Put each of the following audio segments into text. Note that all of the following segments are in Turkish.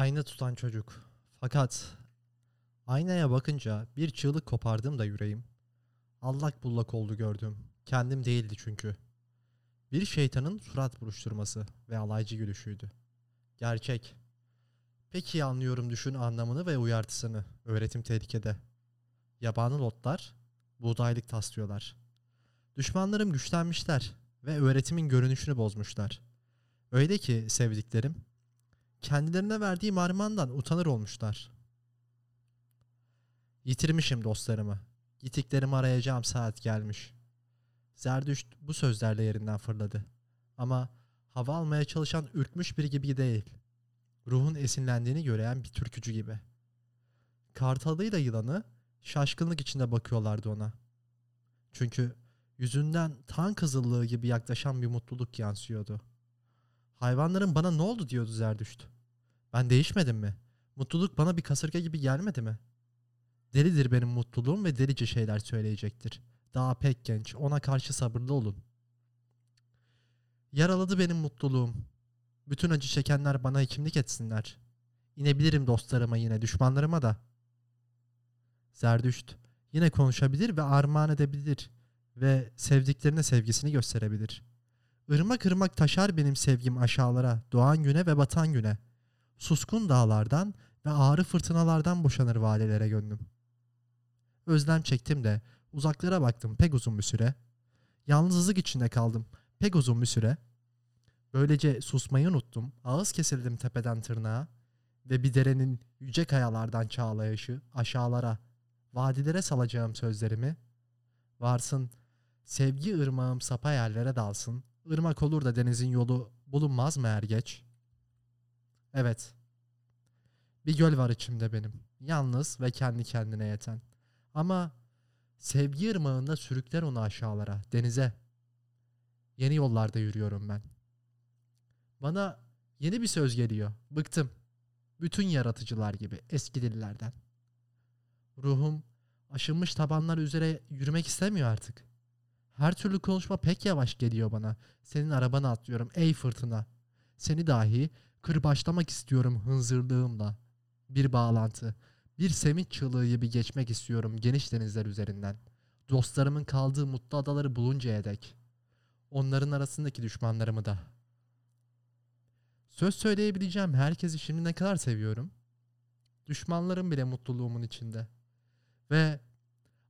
Ayna tutan çocuk. Fakat aynaya bakınca bir çığlık kopardım da yüreğim. Allak bullak oldu gördüm. Kendim değildi çünkü. Bir şeytanın surat buruşturması ve alaycı gülüşüydü. Gerçek. Peki anlıyorum düşün anlamını ve uyartısını. Öğretim tehlikede. Yabani lotlar buğdaylık taslıyorlar. Düşmanlarım güçlenmişler ve öğretimin görünüşünü bozmuşlar. Öyle ki sevdiklerim kendilerine verdiğim armağandan utanır olmuşlar. Yitirmişim dostlarımı. Gittiklerimi arayacağım saat gelmiş. Zerdüşt bu sözlerle yerinden fırladı. Ama hava almaya çalışan ürkmüş biri gibi değil. Ruhun esinlendiğini göreyen bir türkücü gibi. Kartalıyla yılanı şaşkınlık içinde bakıyorlardı ona. Çünkü yüzünden tan kızıllığı gibi yaklaşan bir mutluluk yansıyordu. Hayvanların bana ne oldu diyordu Zerdüşt. Ben değişmedim mi? Mutluluk bana bir kasırga gibi gelmedi mi? Delidir benim mutluluğum ve delice şeyler söyleyecektir. Daha pek genç, ona karşı sabırlı olun. Yaraladı benim mutluluğum. Bütün acı çekenler bana hekimlik etsinler. İnebilirim dostlarıma yine, düşmanlarıma da. Zerdüşt yine konuşabilir ve armağan edebilir ve sevdiklerine sevgisini gösterebilir. Irmak ırmak taşar benim sevgim aşağılara, doğan güne ve batan güne. Suskun dağlardan ve ağrı fırtınalardan boşanır valilere gönlüm. Özlem çektim de uzaklara baktım pek uzun bir süre. Yalnızlık içinde kaldım pek uzun bir süre. Böylece susmayı unuttum. Ağız kesildim tepeden tırnağa ve bir derenin yüce kayalardan çağlayışı aşağılara, vadilere salacağım sözlerimi. Varsın sevgi ırmağım sapa yerlere dalsın. Irmak olur da denizin yolu bulunmaz mı er geç? Evet. Bir göl var içimde benim. Yalnız ve kendi kendine yeten. Ama sevgi ırmağında sürükler onu aşağılara, denize. Yeni yollarda yürüyorum ben. Bana yeni bir söz geliyor. Bıktım. Bütün yaratıcılar gibi eski dillerden. Ruhum aşınmış tabanlar üzere yürümek istemiyor artık. Her türlü konuşma pek yavaş geliyor bana. Senin arabana atlıyorum ey fırtına. Seni dahi kırbaçlamak istiyorum hınzırlığımla. Bir bağlantı, bir semih çığlığı gibi geçmek istiyorum geniş denizler üzerinden. Dostlarımın kaldığı mutlu adaları buluncaya dek. Onların arasındaki düşmanlarımı da. Söz söyleyebileceğim herkesi şimdi ne kadar seviyorum. Düşmanlarım bile mutluluğumun içinde. Ve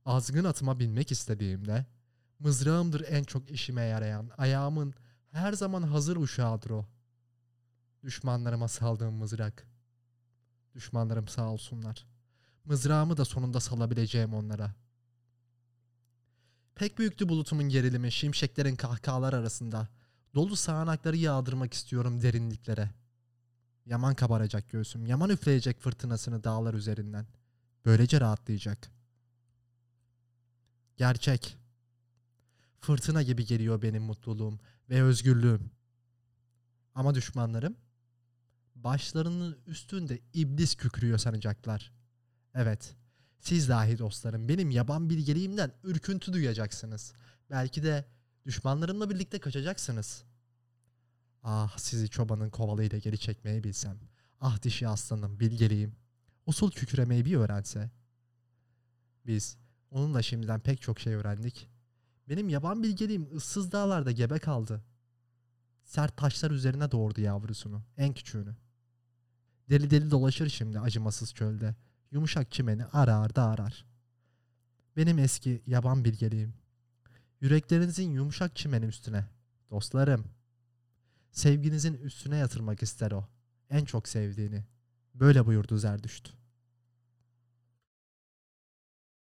azgın atıma binmek istediğimde mızrağımdır en çok işime yarayan. Ayağımın her zaman hazır uşağıdır o. Düşmanlarıma saldığım mızrak. Düşmanlarım sağ olsunlar. Mızrağımı da sonunda salabileceğim onlara. Pek büyüktü bulutumun gerilimi, şimşeklerin kahkahalar arasında. Dolu sağanakları yağdırmak istiyorum derinliklere. Yaman kabaracak göğsüm, yaman üfleyecek fırtınasını dağlar üzerinden. Böylece rahatlayacak. Gerçek. Fırtına gibi geliyor benim mutluluğum ve özgürlüğüm. Ama düşmanlarım başlarının üstünde iblis kükrüyor sanacaklar. Evet, siz dahi dostlarım benim yaban bilgeliğimden ürküntü duyacaksınız. Belki de düşmanlarımla birlikte kaçacaksınız. Ah sizi çobanın kovalıyla geri çekmeyi bilsem. Ah dişi aslanım bilgeliğim. Usul kükremeyi bir öğrense. Biz onunla şimdiden pek çok şey öğrendik. Benim yaban bilgeliğim ıssız dağlarda gebe kaldı. Sert taşlar üzerine doğurdu yavrusunu, en küçüğünü. Deli deli dolaşır şimdi acımasız çölde. Yumuşak çimeni arar da arar. Benim eski yaban bilgeliğim. Yüreklerinizin yumuşak çimeni üstüne. Dostlarım. Sevginizin üstüne yatırmak ister o. En çok sevdiğini. Böyle buyurdu Zerdüşt.